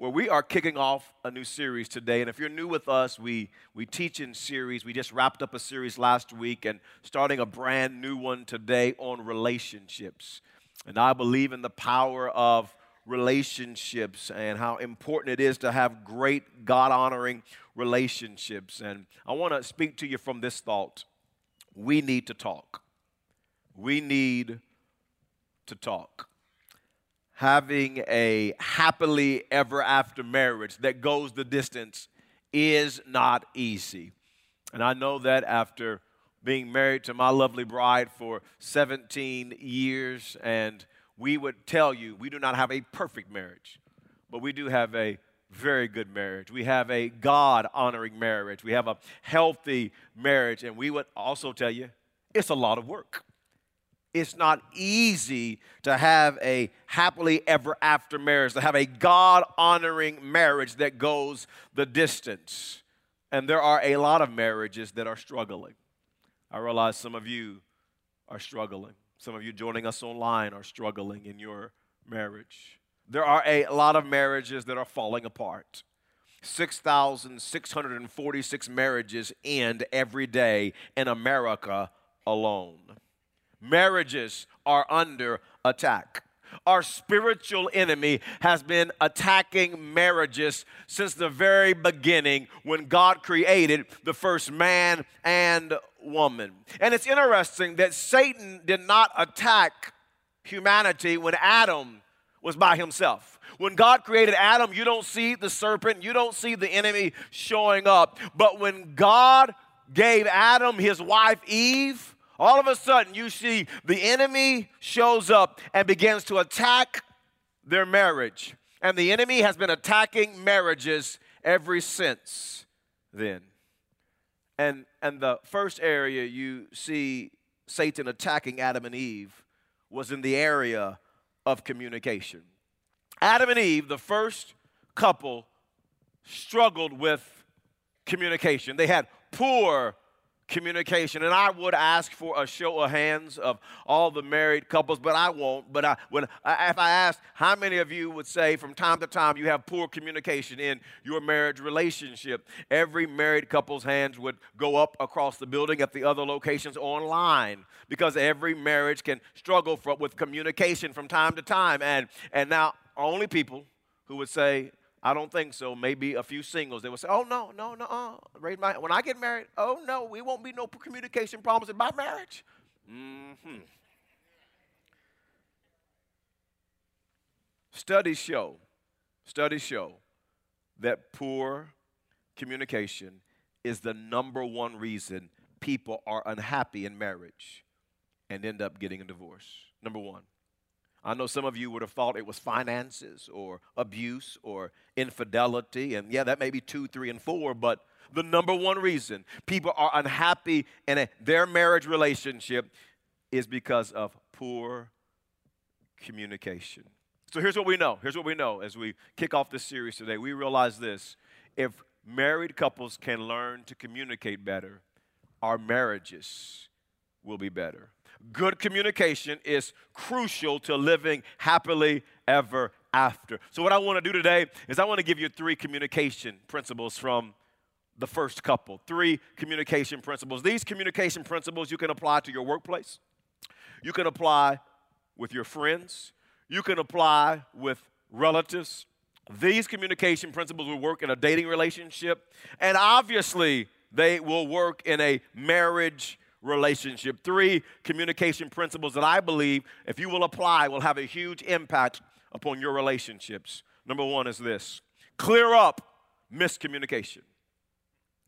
where we are kicking off a new series today. And if you're new with us, we, we teach in series. We just wrapped up a series last week and starting a brand new one today on relationships. And I believe in the power of relationships and how important it is to have great God honoring relationships. And I want to speak to you from this thought we need to talk. We need to talk having a happily ever after marriage that goes the distance is not easy. And I know that after being married to my lovely bride for 17 years, and we would tell you we do not have a perfect marriage, but we do have a very good marriage. We have a God honoring marriage. We have a healthy marriage, and we would also tell you it's a lot of work. It's not easy to have a happily ever after marriage, to have a God honoring marriage that goes the distance. And there are a lot of marriages that are struggling. I realize some of you are struggling. Some of you joining us online are struggling in your marriage. There are a lot of marriages that are falling apart. 6,646 marriages end every day in America alone marriages are under attack. Our spiritual enemy has been attacking marriages since the very beginning when God created the first man and woman. And it's interesting that Satan did not attack humanity when Adam was by himself. When God created Adam, you don't see the serpent, you don't see the enemy showing up. But when God gave Adam his wife Eve, all of a sudden you see the enemy shows up and begins to attack their marriage. And the enemy has been attacking marriages ever since then. And, and the first area you see Satan attacking Adam and Eve was in the area of communication. Adam and Eve, the first couple, struggled with communication. They had poor communication. And I would ask for a show of hands of all the married couples, but I won't. But I, when, if I asked how many of you would say from time to time you have poor communication in your marriage relationship, every married couple's hands would go up across the building at the other locations online because every marriage can struggle for, with communication from time to time. And, and now, only people who would say, I don't think so. Maybe a few singles. They will say, "Oh no, no, no, uh. raise my when I get married. Oh no, we won't be no communication problems in my marriage." Mm-hmm. Studies show, studies show that poor communication is the number one reason people are unhappy in marriage and end up getting a divorce. Number one. I know some of you would have thought it was finances or abuse or infidelity. And yeah, that may be two, three, and four, but the number one reason people are unhappy in a, their marriage relationship is because of poor communication. So here's what we know. Here's what we know as we kick off this series today. We realize this if married couples can learn to communicate better, our marriages will be better. Good communication is crucial to living happily ever after. So, what I want to do today is I want to give you three communication principles from the first couple. Three communication principles. These communication principles you can apply to your workplace, you can apply with your friends, you can apply with relatives. These communication principles will work in a dating relationship, and obviously, they will work in a marriage relationship. Three communication principles that I believe, if you will apply, will have a huge impact upon your relationships. Number one is this clear up miscommunication.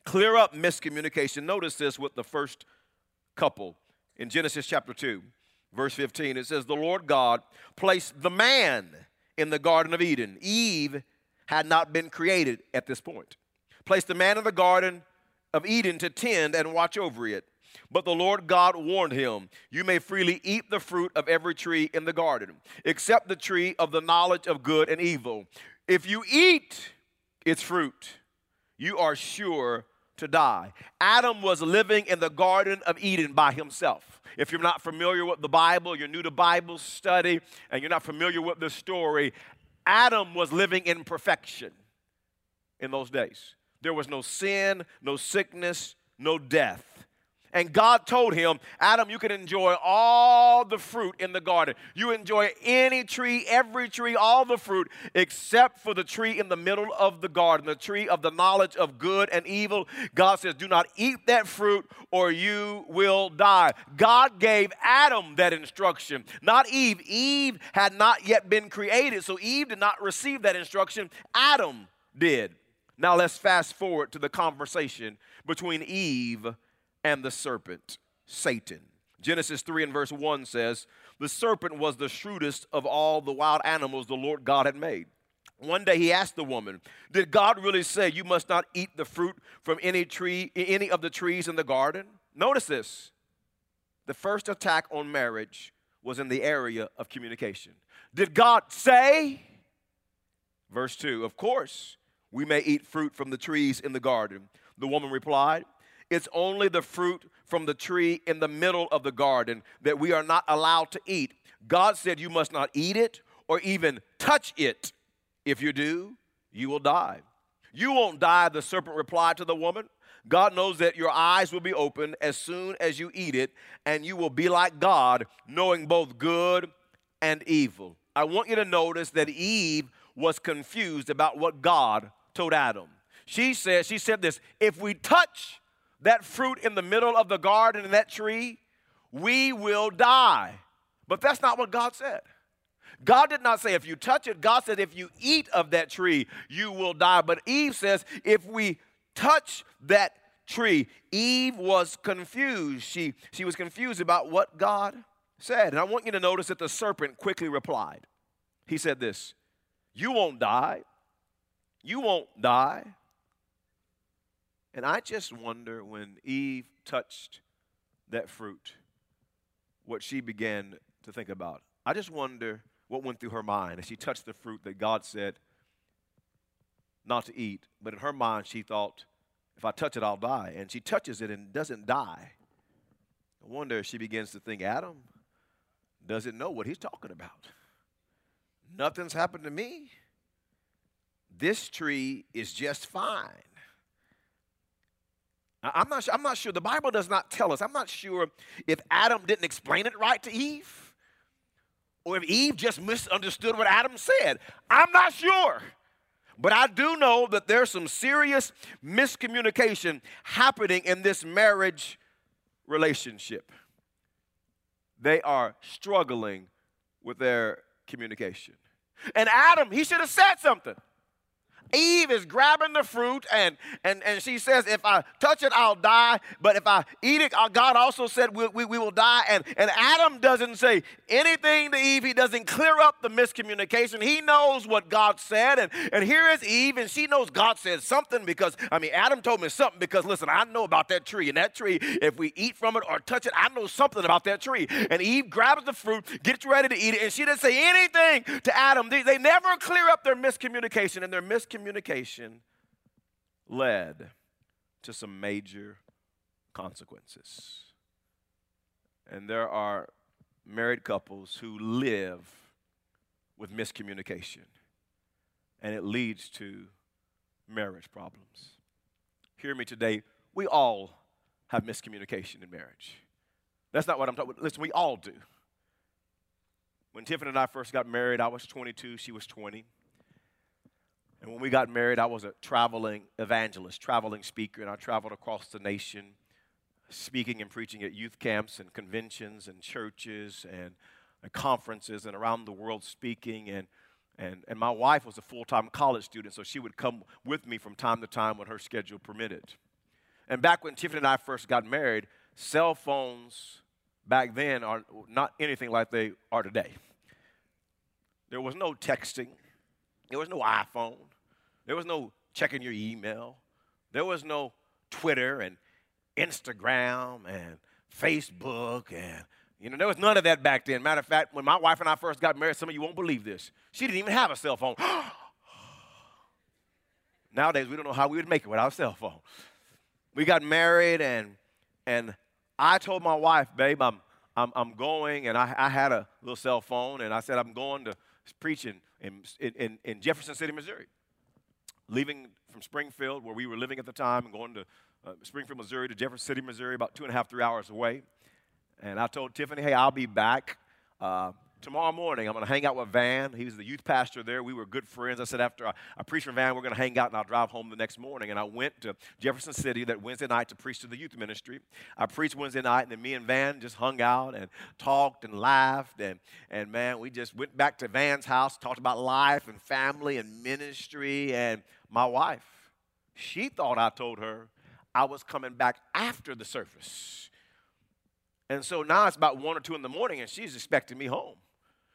Clear up miscommunication. Notice this with the first couple in Genesis chapter 2, verse 15. It says, The Lord God placed the man in the Garden of Eden. Eve had not been created at this point. Placed the man in the Garden of Eden to tend and watch over it. But the Lord God warned him, You may freely eat the fruit of every tree in the garden, except the tree of the knowledge of good and evil. If you eat its fruit, you are sure to die. Adam was living in the Garden of Eden by himself. If you're not familiar with the Bible, you're new to Bible study, and you're not familiar with the story, Adam was living in perfection in those days. There was no sin, no sickness, no death. And God told him, Adam, you can enjoy all the fruit in the garden. You enjoy any tree, every tree, all the fruit, except for the tree in the middle of the garden, the tree of the knowledge of good and evil. God says, Do not eat that fruit or you will die. God gave Adam that instruction, not Eve. Eve had not yet been created, so Eve did not receive that instruction. Adam did. Now let's fast forward to the conversation between Eve and the serpent, Satan. Genesis 3 and verse 1 says, The serpent was the shrewdest of all the wild animals the Lord God had made. One day he asked the woman, Did God really say you must not eat the fruit from any tree, any of the trees in the garden? Notice this. The first attack on marriage was in the area of communication. Did God say? Verse 2, of course, we may eat fruit from the trees in the garden. The woman replied, it's only the fruit from the tree in the middle of the garden that we are not allowed to eat. God said you must not eat it or even touch it. If you do, you will die. You won't die, the serpent replied to the woman. God knows that your eyes will be open as soon as you eat it, and you will be like God, knowing both good and evil. I want you to notice that Eve was confused about what God told Adam. She said, she said this, if we touch that fruit in the middle of the garden and that tree, we will die. But that's not what God said. God did not say if you touch it, God said if you eat of that tree, you will die. But Eve says if we touch that tree, Eve was confused. She, she was confused about what God said. And I want you to notice that the serpent quickly replied. He said this You won't die. You won't die. And I just wonder when Eve touched that fruit, what she began to think about. I just wonder what went through her mind as she touched the fruit that God said not to eat. But in her mind, she thought, if I touch it, I'll die. And she touches it and doesn't die. I wonder if she begins to think, Adam doesn't know what he's talking about. Nothing's happened to me. This tree is just fine. I'm not, I'm not sure. The Bible does not tell us. I'm not sure if Adam didn't explain it right to Eve or if Eve just misunderstood what Adam said. I'm not sure. But I do know that there's some serious miscommunication happening in this marriage relationship. They are struggling with their communication. And Adam, he should have said something. Eve is grabbing the fruit and, and, and she says, If I touch it, I'll die. But if I eat it, uh, God also said we, we, we will die. And, and Adam doesn't say anything to Eve. He doesn't clear up the miscommunication. He knows what God said. And, and here is Eve, and she knows God said something because, I mean, Adam told me something because, listen, I know about that tree. And that tree, if we eat from it or touch it, I know something about that tree. And Eve grabs the fruit, gets ready to eat it, and she doesn't say anything to Adam. They, they never clear up their miscommunication, and their miscommunication communication led to some major consequences. And there are married couples who live with miscommunication, and it leads to marriage problems. Hear me today. We all have miscommunication in marriage. That's not what I'm talking about. Listen, we all do. When Tiffany and I first got married, I was 22, she was 20. And when we got married, I was a traveling evangelist, traveling speaker, and I traveled across the nation speaking and preaching at youth camps and conventions and churches and, conferences and around the world speaking. And, and, and my wife was a full time college student, so she would come with me from time to time when her schedule permitted. And back when Tiffany and I first got married, cell phones back then are not anything like they are today. There was no texting. There was no iPhone. There was no checking your email. There was no Twitter and Instagram and Facebook and you know, there was none of that back then. Matter of fact, when my wife and I first got married, some of you won't believe this. She didn't even have a cell phone. Nowadays, we don't know how we would make it without a cell phone. We got married, and and I told my wife, babe, I'm I'm, I'm going, and I, I had a little cell phone, and I said I'm going to preaching in, in, in Jefferson City, Missouri. Leaving from Springfield, where we were living at the time, and going to uh, Springfield, Missouri to Jefferson City, Missouri, about two and a half, three hours away. And I told Tiffany, hey, I'll be back. Uh, tomorrow morning, I'm going to hang out with Van. He was the youth pastor there. We were good friends. I said, after I, I preach for Van, we're going to hang out and I'll drive home the next morning. And I went to Jefferson City that Wednesday night to preach to the youth ministry. I preached Wednesday night, and then me and Van just hung out and talked and laughed. And, and man, we just went back to Van's house, talked about life and family and ministry. And my wife, she thought I told her I was coming back after the service. And so now it's about one or two in the morning, and she's expecting me home.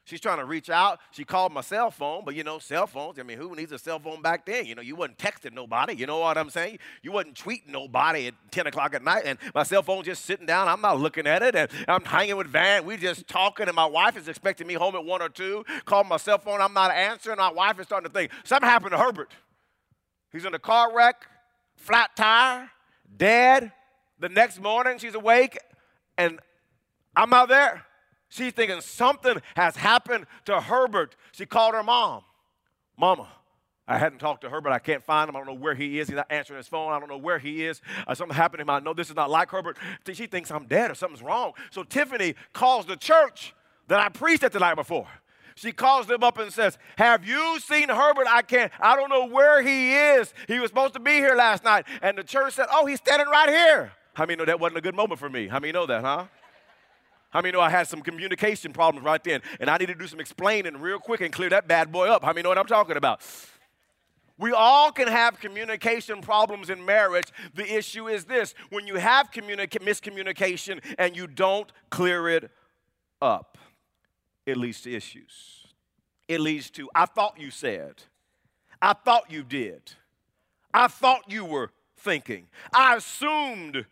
She's trying to reach out. She called my cell phone, but you know, cell phones, I mean, who needs a cell phone back then? You know, you wasn't texting nobody. You know what I'm saying? You wasn't tweeting nobody at 10 o'clock at night, and my cell phone just sitting down. I'm not looking at it, and I'm hanging with Van. We just talking, and my wife is expecting me home at one or two. Called my cell phone. I'm not answering. My wife is starting to think something happened to Herbert. He's in a car wreck, flat tire, dead. The next morning, she's awake, and I'm out there. She's thinking something has happened to Herbert. She called her mom. Mama, I hadn't talked to Herbert. I can't find him. I don't know where he is. He's not answering his phone. I don't know where he is. Uh, something happened to him. I know this is not like Herbert. She thinks I'm dead or something's wrong. So Tiffany calls the church that I preached at the night before. She calls them up and says, Have you seen Herbert? I can't, I don't know where he is. He was supposed to be here last night. And the church said, Oh, he's standing right here. How many know that wasn't a good moment for me? How many know that, huh? How many know I had some communication problems right then and I need to do some explaining real quick and clear that bad boy up? How many know what I'm talking about? We all can have communication problems in marriage. The issue is this when you have communica- miscommunication and you don't clear it up, it leads to issues. It leads to, I thought you said, I thought you did, I thought you were thinking, I assumed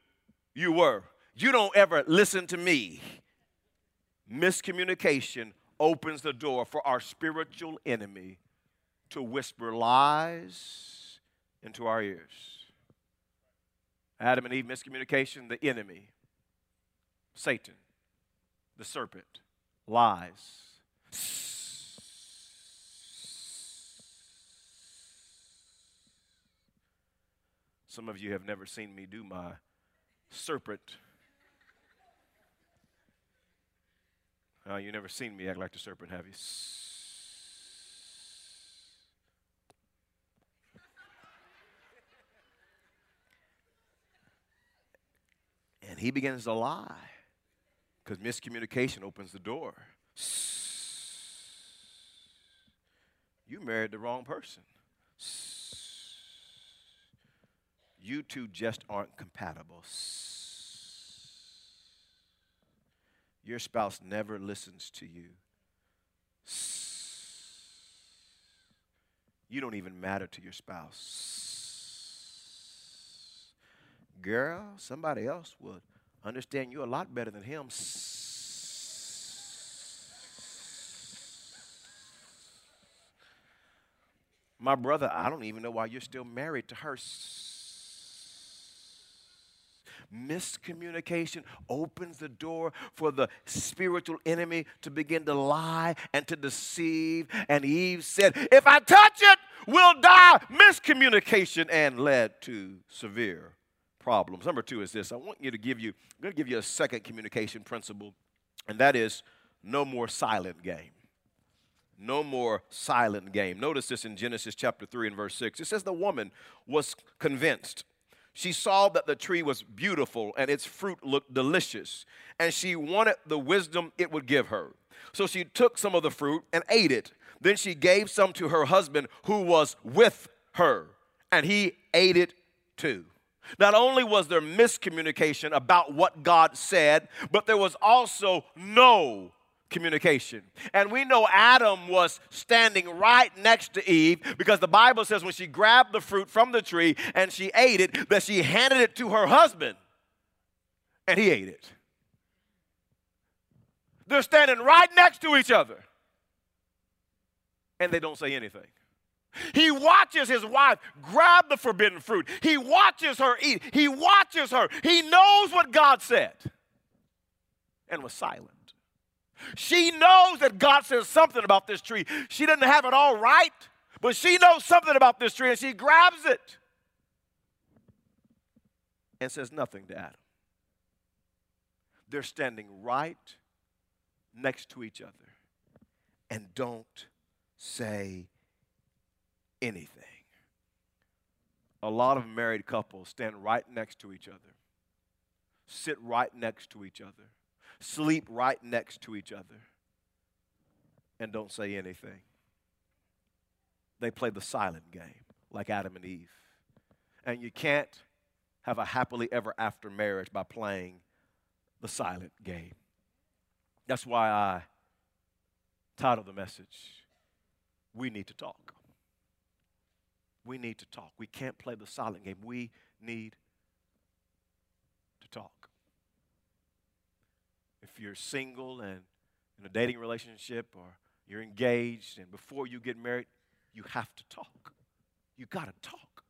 you were. You don't ever listen to me miscommunication opens the door for our spiritual enemy to whisper lies into our ears. Adam and Eve, miscommunication, the enemy, Satan, the serpent, lies. Some of you have never seen me do my serpent Uh, you never seen me act like the serpent, have you? And he begins to lie because miscommunication opens the door. You married the wrong person. You two just aren't compatible. Your spouse never listens to you. You don't even matter to your spouse. Girl, somebody else would understand you a lot better than him. My brother, I don't even know why you're still married to her. Miscommunication opens the door for the spiritual enemy to begin to lie and to deceive. And Eve said, If I touch it, we'll die. Miscommunication and led to severe problems. Number two is this I want you to give you, I'm going to give you a second communication principle, and that is no more silent game. No more silent game. Notice this in Genesis chapter 3 and verse 6. It says, The woman was convinced she saw that the tree was beautiful and its fruit looked delicious, and she wanted the wisdom it would give her. So she took some of the fruit and ate it. Then she gave some to her husband who was with her, and he ate it too. Not only was there miscommunication about what God said, but there was also no communication. And we know Adam was standing right next to Eve because the Bible says when she grabbed the fruit from the tree and she ate it, that she handed it to her husband and he ate it. They're standing right next to each other and they don't say anything. He watches his wife grab the forbidden fruit. He watches her eat. He watches her. He knows what God said and was silent. She knows that God says something about this tree. She doesn't have it all right, but she knows something about this tree and she grabs it and says nothing to Adam. They're standing right next to each other and don't say anything. A lot of married couples stand right next to each other, sit right next to each other, sleep right next to each other, and don't say anything. They play the silent game like Adam and Eve. And you can't have a happily ever after marriage by playing the silent game. That's why I titled the message, We Need to Talk. We need to talk. We can't play the silent game. We need to talk. If you're single and in a dating relationship or you're engaged and before you get married, you have to talk. You got to talk.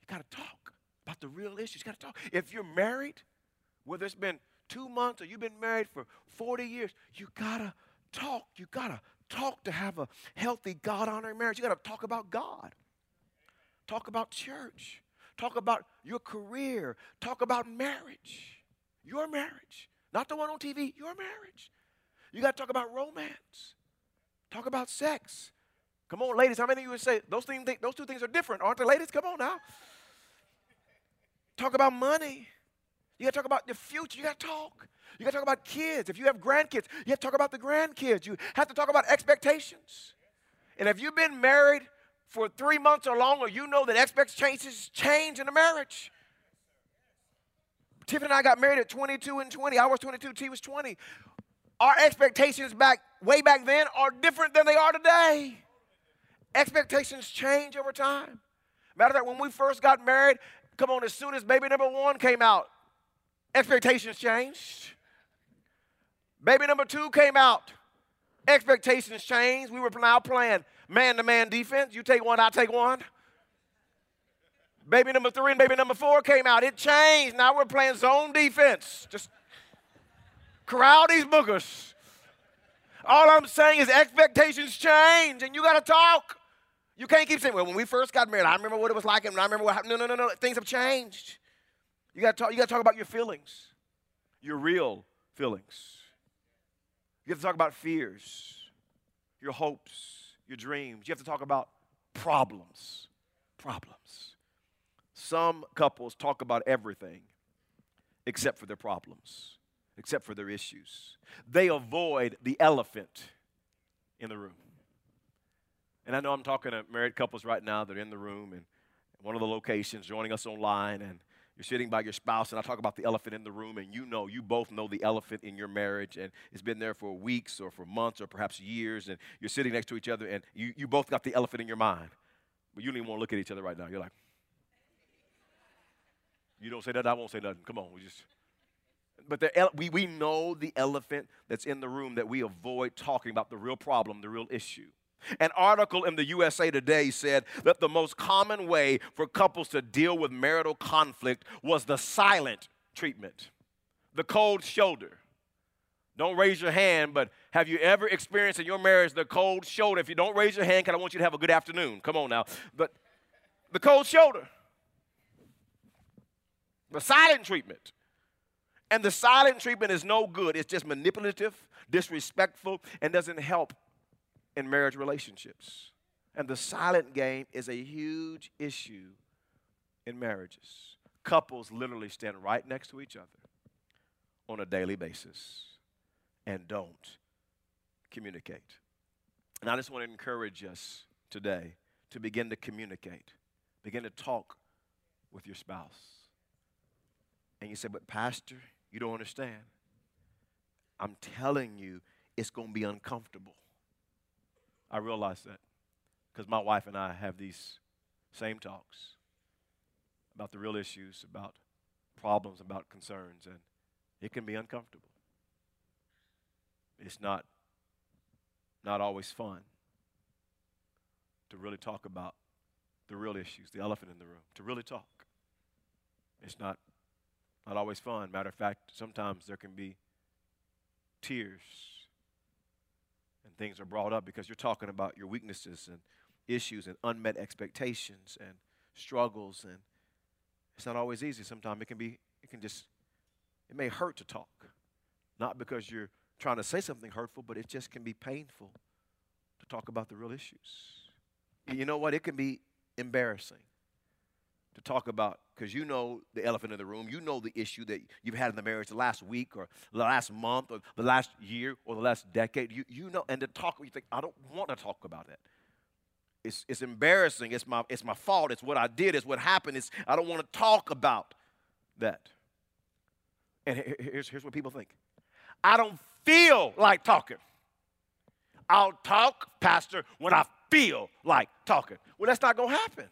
You got to talk about the real issues. You got to talk. If you're married, whether it's been two months or you've been married for 40 years, you got to talk. You got to talk to have a healthy, God honoring marriage. You got to talk about God, talk about church, talk about your career, talk about marriage, your marriage, not the one on TV, your marriage. You got to talk about romance, talk about sex. Come on, ladies, how many of you would say those, things, those two things are different, aren't they, ladies? Come on now. Talk about money. You got to talk about the future. You got to talk. You got to talk about kids. If you have grandkids, you have to talk about the grandkids. You have to talk about expectations. And if you've been married for three months or longer, you know that expectations change in a marriage. Tiffany and I got married at 22 and 20. I was 22, T was 20. Our expectations back way back then are different than they are today. Expectations change over time. Matter of fact, when we first got married, come on, as soon as baby number one came out, expectations changed. Baby number two came out. Expectations changed. We were now playing man to man defense. You take one, I take one. Baby number three and baby number four came out. It changed. Now we're playing zone defense. Just corral these boogers. All I'm saying is expectations change and you got to talk. You can't keep saying, well, when we first got married, I remember what it was like and I remember what happened. No, no, no, no. Things have changed. You got to talk, you got to talk about your feelings, your real feelings. You have to talk about fears, your hopes, your dreams. You have to talk about problems. Problems. Some couples talk about everything except for their problems, except for their issues. They avoid the elephant in the room. And I know I'm talking to married couples right now that are in the room and one of the locations joining us online and you're sitting by your spouse, and I talk about the elephant in the room, and you know, you both know the elephant in your marriage, and it's been there for weeks or for months or perhaps years, and you're sitting next to each other, and you, you both got the elephant in your mind. But you don't even want to look at each other right now. You're like, you don't say that, I won't say nothing. Come on, we just. But the, we, we know the elephant that's in the room that we avoid talking about the real problem, the real issue. An article in the USA Today said that the most common way for couples to deal with marital conflict was the silent treatment, the cold shoulder. Don't raise your hand, but have you ever experienced in your marriage the cold shoulder? If you don't raise your hand, because I want you to have a good afternoon. Come on now. But the cold shoulder, the silent treatment. And the silent treatment is no good. It's just manipulative, disrespectful, and doesn't help in marriage relationships. And the silent game is a huge issue in marriages. Couples literally stand right next to each other on a daily basis and don't communicate. And I just want to encourage us today to begin to communicate, begin to talk with your spouse. Say, But, Pastor, you don't understand. I'm telling you, it's going to be uncomfortable. I realize that because my wife and I have these same talks about the real issues, about problems, about concerns, and it can be uncomfortable. It's not not always fun to really talk about the real issues, the elephant in the room, to really talk. It's not not always fun. Matter of fact, sometimes there can be tears and things are brought up because you're talking about your weaknesses and issues and unmet expectations and struggles and it's not always easy. Sometimes it can be it can just it may hurt to talk. Not because you're trying to say something hurtful but it just can be painful to talk about the real issues. You know what? It can be embarrassing to talk about because you know the elephant in the room. You know the issue that you've had in the marriage the last week or the last month or the last year or the last decade. You, you know, and to talk, you think, I don't want to talk about it. It's, it's embarrassing. It's my, it's my fault. It's what I did. It's what happened. It's, I don't want to talk about that. And here's, here's what people think I don't feel like talking. I'll talk, Pastor, when I feel like talking. Well, that's not going to happen.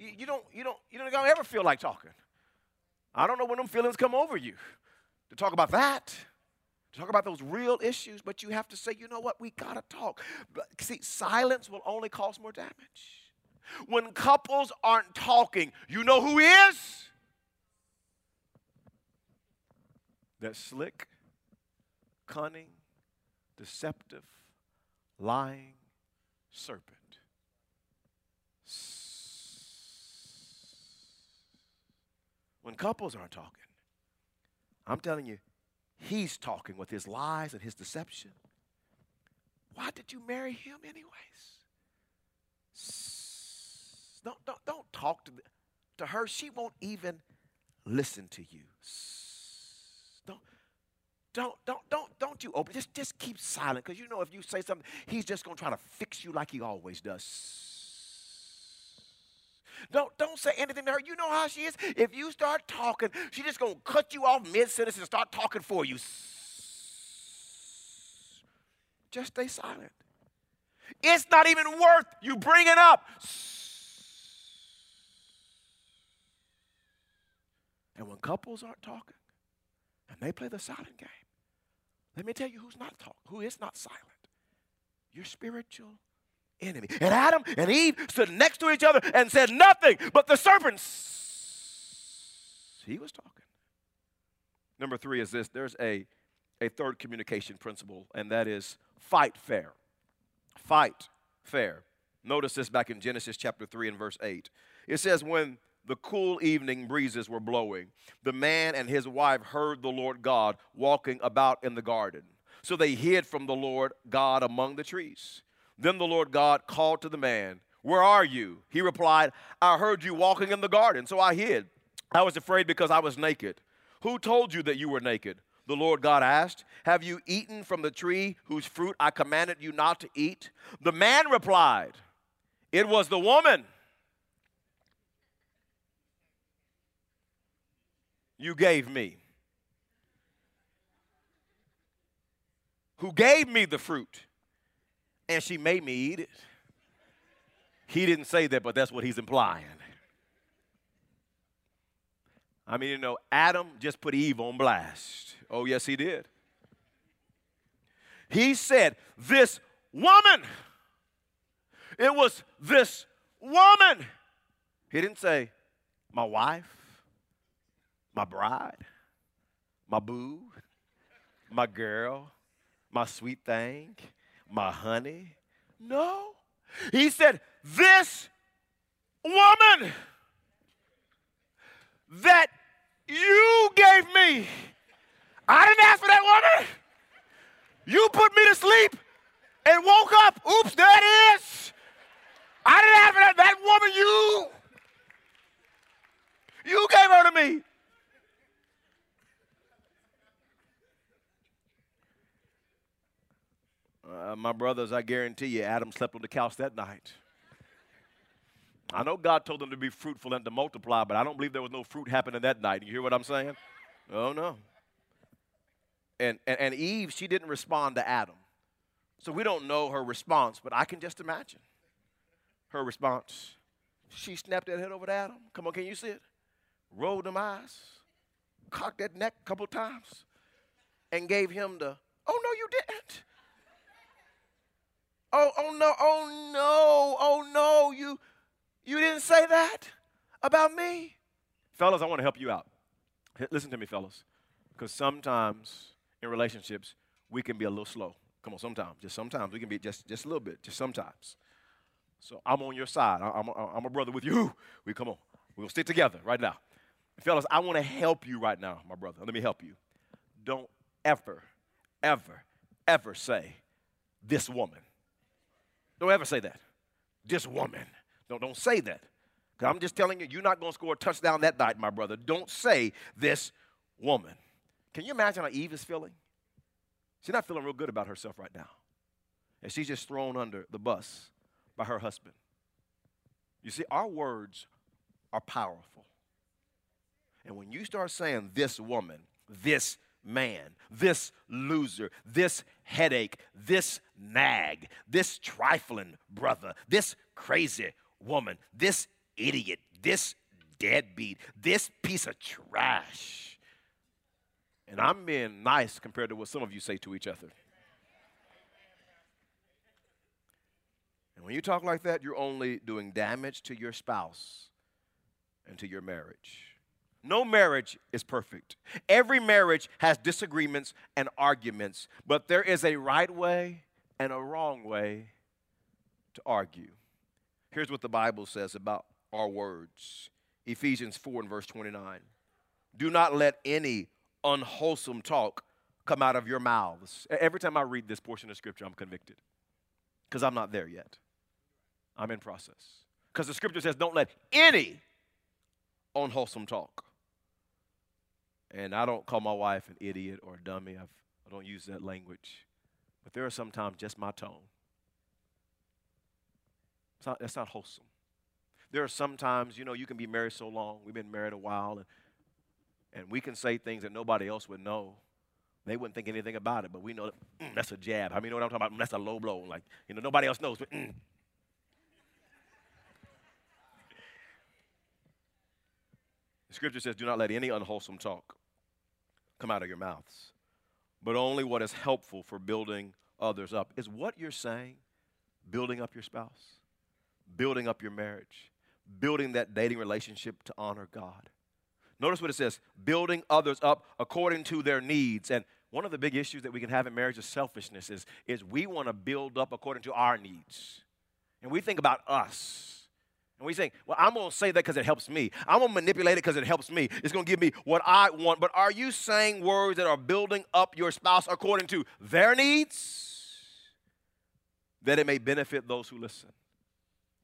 You, don't, you, don't, you don't ever feel like talking. I don't know when them feelings come over you to talk about that, to talk about those real issues, but you have to say, you know what, we got to talk. See, silence will only cause more damage. When couples aren't talking, you know who is? That slick, cunning, deceptive, lying serpent. When couples aren't talking, I'm telling you, he's talking with his lies and his deception. Why did you marry him, anyways? Don't, don't, don't talk to, to her. She won't even listen to you. Don't, don't, don't, don't, don't you open. Just, just keep silent because you know if you say something, he's just going to try to fix you like he always does. Don't, don't say anything to her. You know how she is. If you start talking, she's just going to cut you off mid sentence and start talking for you. Just stay silent. It's not even worth you bringing up. And when couples aren't talking and they play the silent game, let me tell you who's not talking, who is not silent. Your spiritual enemy. And Adam and Eve stood next to each other and said nothing, but the serpents, he was talking. Number three is this there's a, a third communication principle, and that is fight fair. Fight fair. Notice this back in Genesis chapter 3 and verse 8. It says, When the cool evening breezes were blowing, the man and his wife heard the Lord God walking about in the garden. So they hid from the Lord God among the trees. Then the Lord God called to the man, Where are you? He replied, I heard you walking in the garden, so I hid. I was afraid because I was naked. Who told you that you were naked? The Lord God asked, Have you eaten from the tree whose fruit I commanded you not to eat? The man replied, It was the woman. You gave me. Who gave me the fruit? And she made me eat it. He didn't say that, but that's what he's implying. I mean, you know, Adam just put Eve on blast. Oh, yes, he did. He said, This woman. It was this woman. He didn't say, My wife, my bride, my boo, my girl, my sweet thing my honey. No. He said, This woman that you gave me, I didn't ask for that woman. You put me to sleep and woke up. Oops, it is. I didn't ask for that. That woman, you. You gave her to me. Uh, my brothers, I guarantee you, Adam slept on the couch that night. I know God told them to be fruitful and to multiply, but I don't believe there was no fruit happening that night. You hear what I'm saying? Oh, no. And, and, and Eve, she didn't respond to Adam. So we don't know her response, but I can just imagine her response. She snapped that head over to Adam. Come on, can you see it? Rolled them eyes, cocked that neck a couple times, and gave him the, oh, no, you didn't. Oh, oh no, oh no, oh no, you you didn't say that about me. Fellas, I want to help you out. Listen to me, fellas. Because sometimes in relationships, we can be a little slow. Come on, sometimes, just sometimes we can be just just a little bit, just sometimes. So I'm on your side. I, am a, I'm a brother with you. We come on. We'll stick together right now. Fellas, I want to help you right now, my brother. Let me help you. Don't ever, ever, ever say this woman. Don't ever say that. This woman. Don't, don't say that. I'm just telling you, you're not going to score a touchdown that night, my brother. Don't say this woman. Can you imagine how Eve is feeling? She's not feeling real good about herself right now. And she's just thrown under the bus by her husband. You see, our words are powerful. And when you start saying this woman, this man, this loser, this headache, this nag, this trifling brother, this crazy woman, this idiot, this deadbeat, this piece of trash. And I'm being nice compared to what some of you say to each other. And when you talk like that, you're only doing damage to your spouse and to your marriage. No marriage is perfect. Every marriage has disagreements and arguments, but there is a right way and a wrong way to argue. Here's what the Bible says about our words Ephesians 4 and verse 29. Do not let any unwholesome talk come out of your mouths. Every time I read this portion of scripture, I'm convicted because I'm not there yet. I'm in process. Because the scripture says, don't let any unwholesome talk. And I don't call my wife an idiot or a dummy. I've, I do not use that language. But there are sometimes just my tone. Not, that's not wholesome. There are sometimes, you know, you can be married so long. We've been married a while, and, and we can say things that nobody else would know. They wouldn't think anything about it, but we know that, mm, that's a jab. I mean, you know what I'm talking about? That's a low blow. Like, you know, nobody else knows, but mm. The scripture says, Do not let any unwholesome talk come out of your mouths, but only what is helpful for building others up. Is what you're saying building up your spouse, building up your marriage, building that dating relationship to honor God? Notice what it says building others up according to their needs. And one of the big issues that we can have in marriage is selfishness, is, is we want to build up according to our needs. And we think about us. And we think, well, I'm going to say that because it helps me. I'm going to manipulate it because it helps me. It's going to give me what I want. But are you saying words that are building up your spouse according to their needs? That it may benefit those who listen.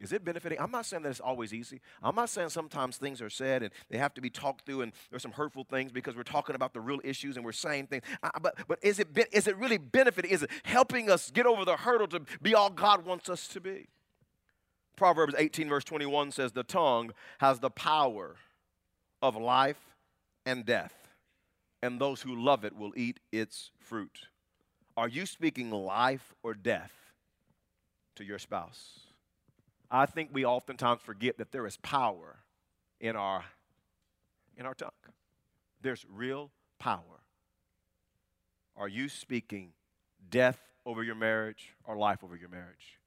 Is it benefiting? I'm not saying that it's always easy. I'm not saying sometimes things are said and they have to be talked through and there's some hurtful things because we're talking about the real issues and we're saying things. Uh, but, but is, it, is it really benefiting? Is it helping us get over the hurdle to be all God wants us to be? Proverbs 18, verse 21 says, The tongue has the power of life and death, and those who love it will eat its fruit. Are you speaking life or death to your spouse? I think we oftentimes forget that there is power in our, in our tongue. There's real power. Are you speaking death over your marriage or life over your marriage?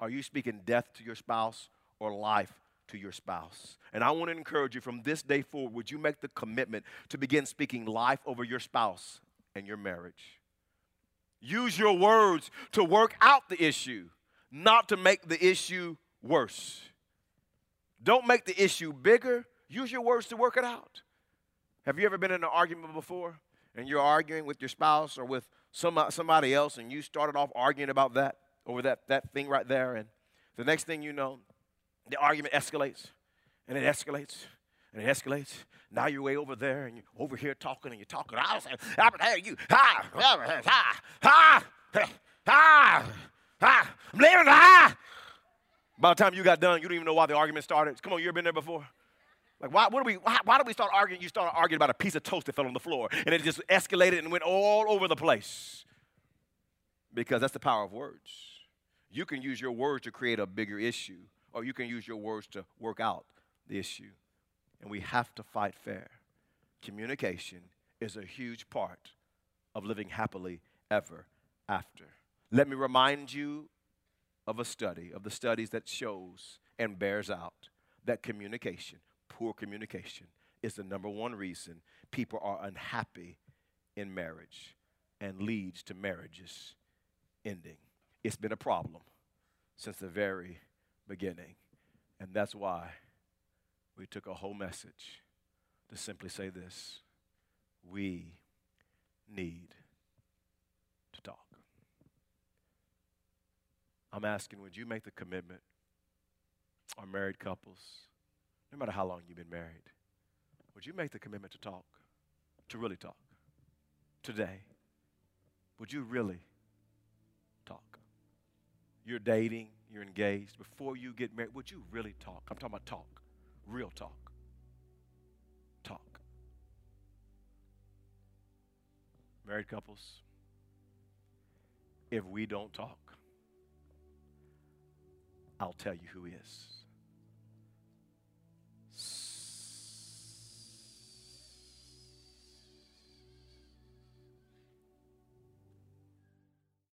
Are you speaking death to your spouse or life to your spouse? And I want to encourage you from this day forward, would you make the commitment to begin speaking life over your spouse and your marriage? Use your words to work out the issue, not to make the issue worse. Don't make the issue bigger. Use your words to work it out. Have you ever been in an argument before and you're arguing with your spouse or with some, somebody else and you started off arguing about that? Over that, that thing right there. And the next thing you know, the argument escalates and it escalates and it escalates. Now you're way over there and you're over here talking and you're talking. I was hey, you, ha, ha, ha, ha, ha, I'm leaving, ha. By the time you got done, you don't even know why the argument started. Come on, you ever been there before? Like, why, what do we, why, why do we start arguing? You start arguing about a piece of toast that fell on the floor, and it just escalated and went all over the place. Because that's the power of words. You can use your words to create a bigger issue, or you can use your words to work out the issue. And we have to fight fair. Communication is a huge part of living happily ever after. Let me remind you of a study, of the studies that shows and bears out that communication, poor communication, is the number one reason people are unhappy in marriage and leads to marriages ending. It's been a problem since the very beginning. And that's why we took a whole message to simply say this we need to talk. I'm asking, would you make the commitment, our married couples, no matter how long you've been married, would you make the commitment to talk, to really talk today? Would you really? You're dating, you're engaged. Before you get married, would you really talk? I'm talking about talk, real talk. Talk. Married couples, if we don't talk, I'll tell you who is.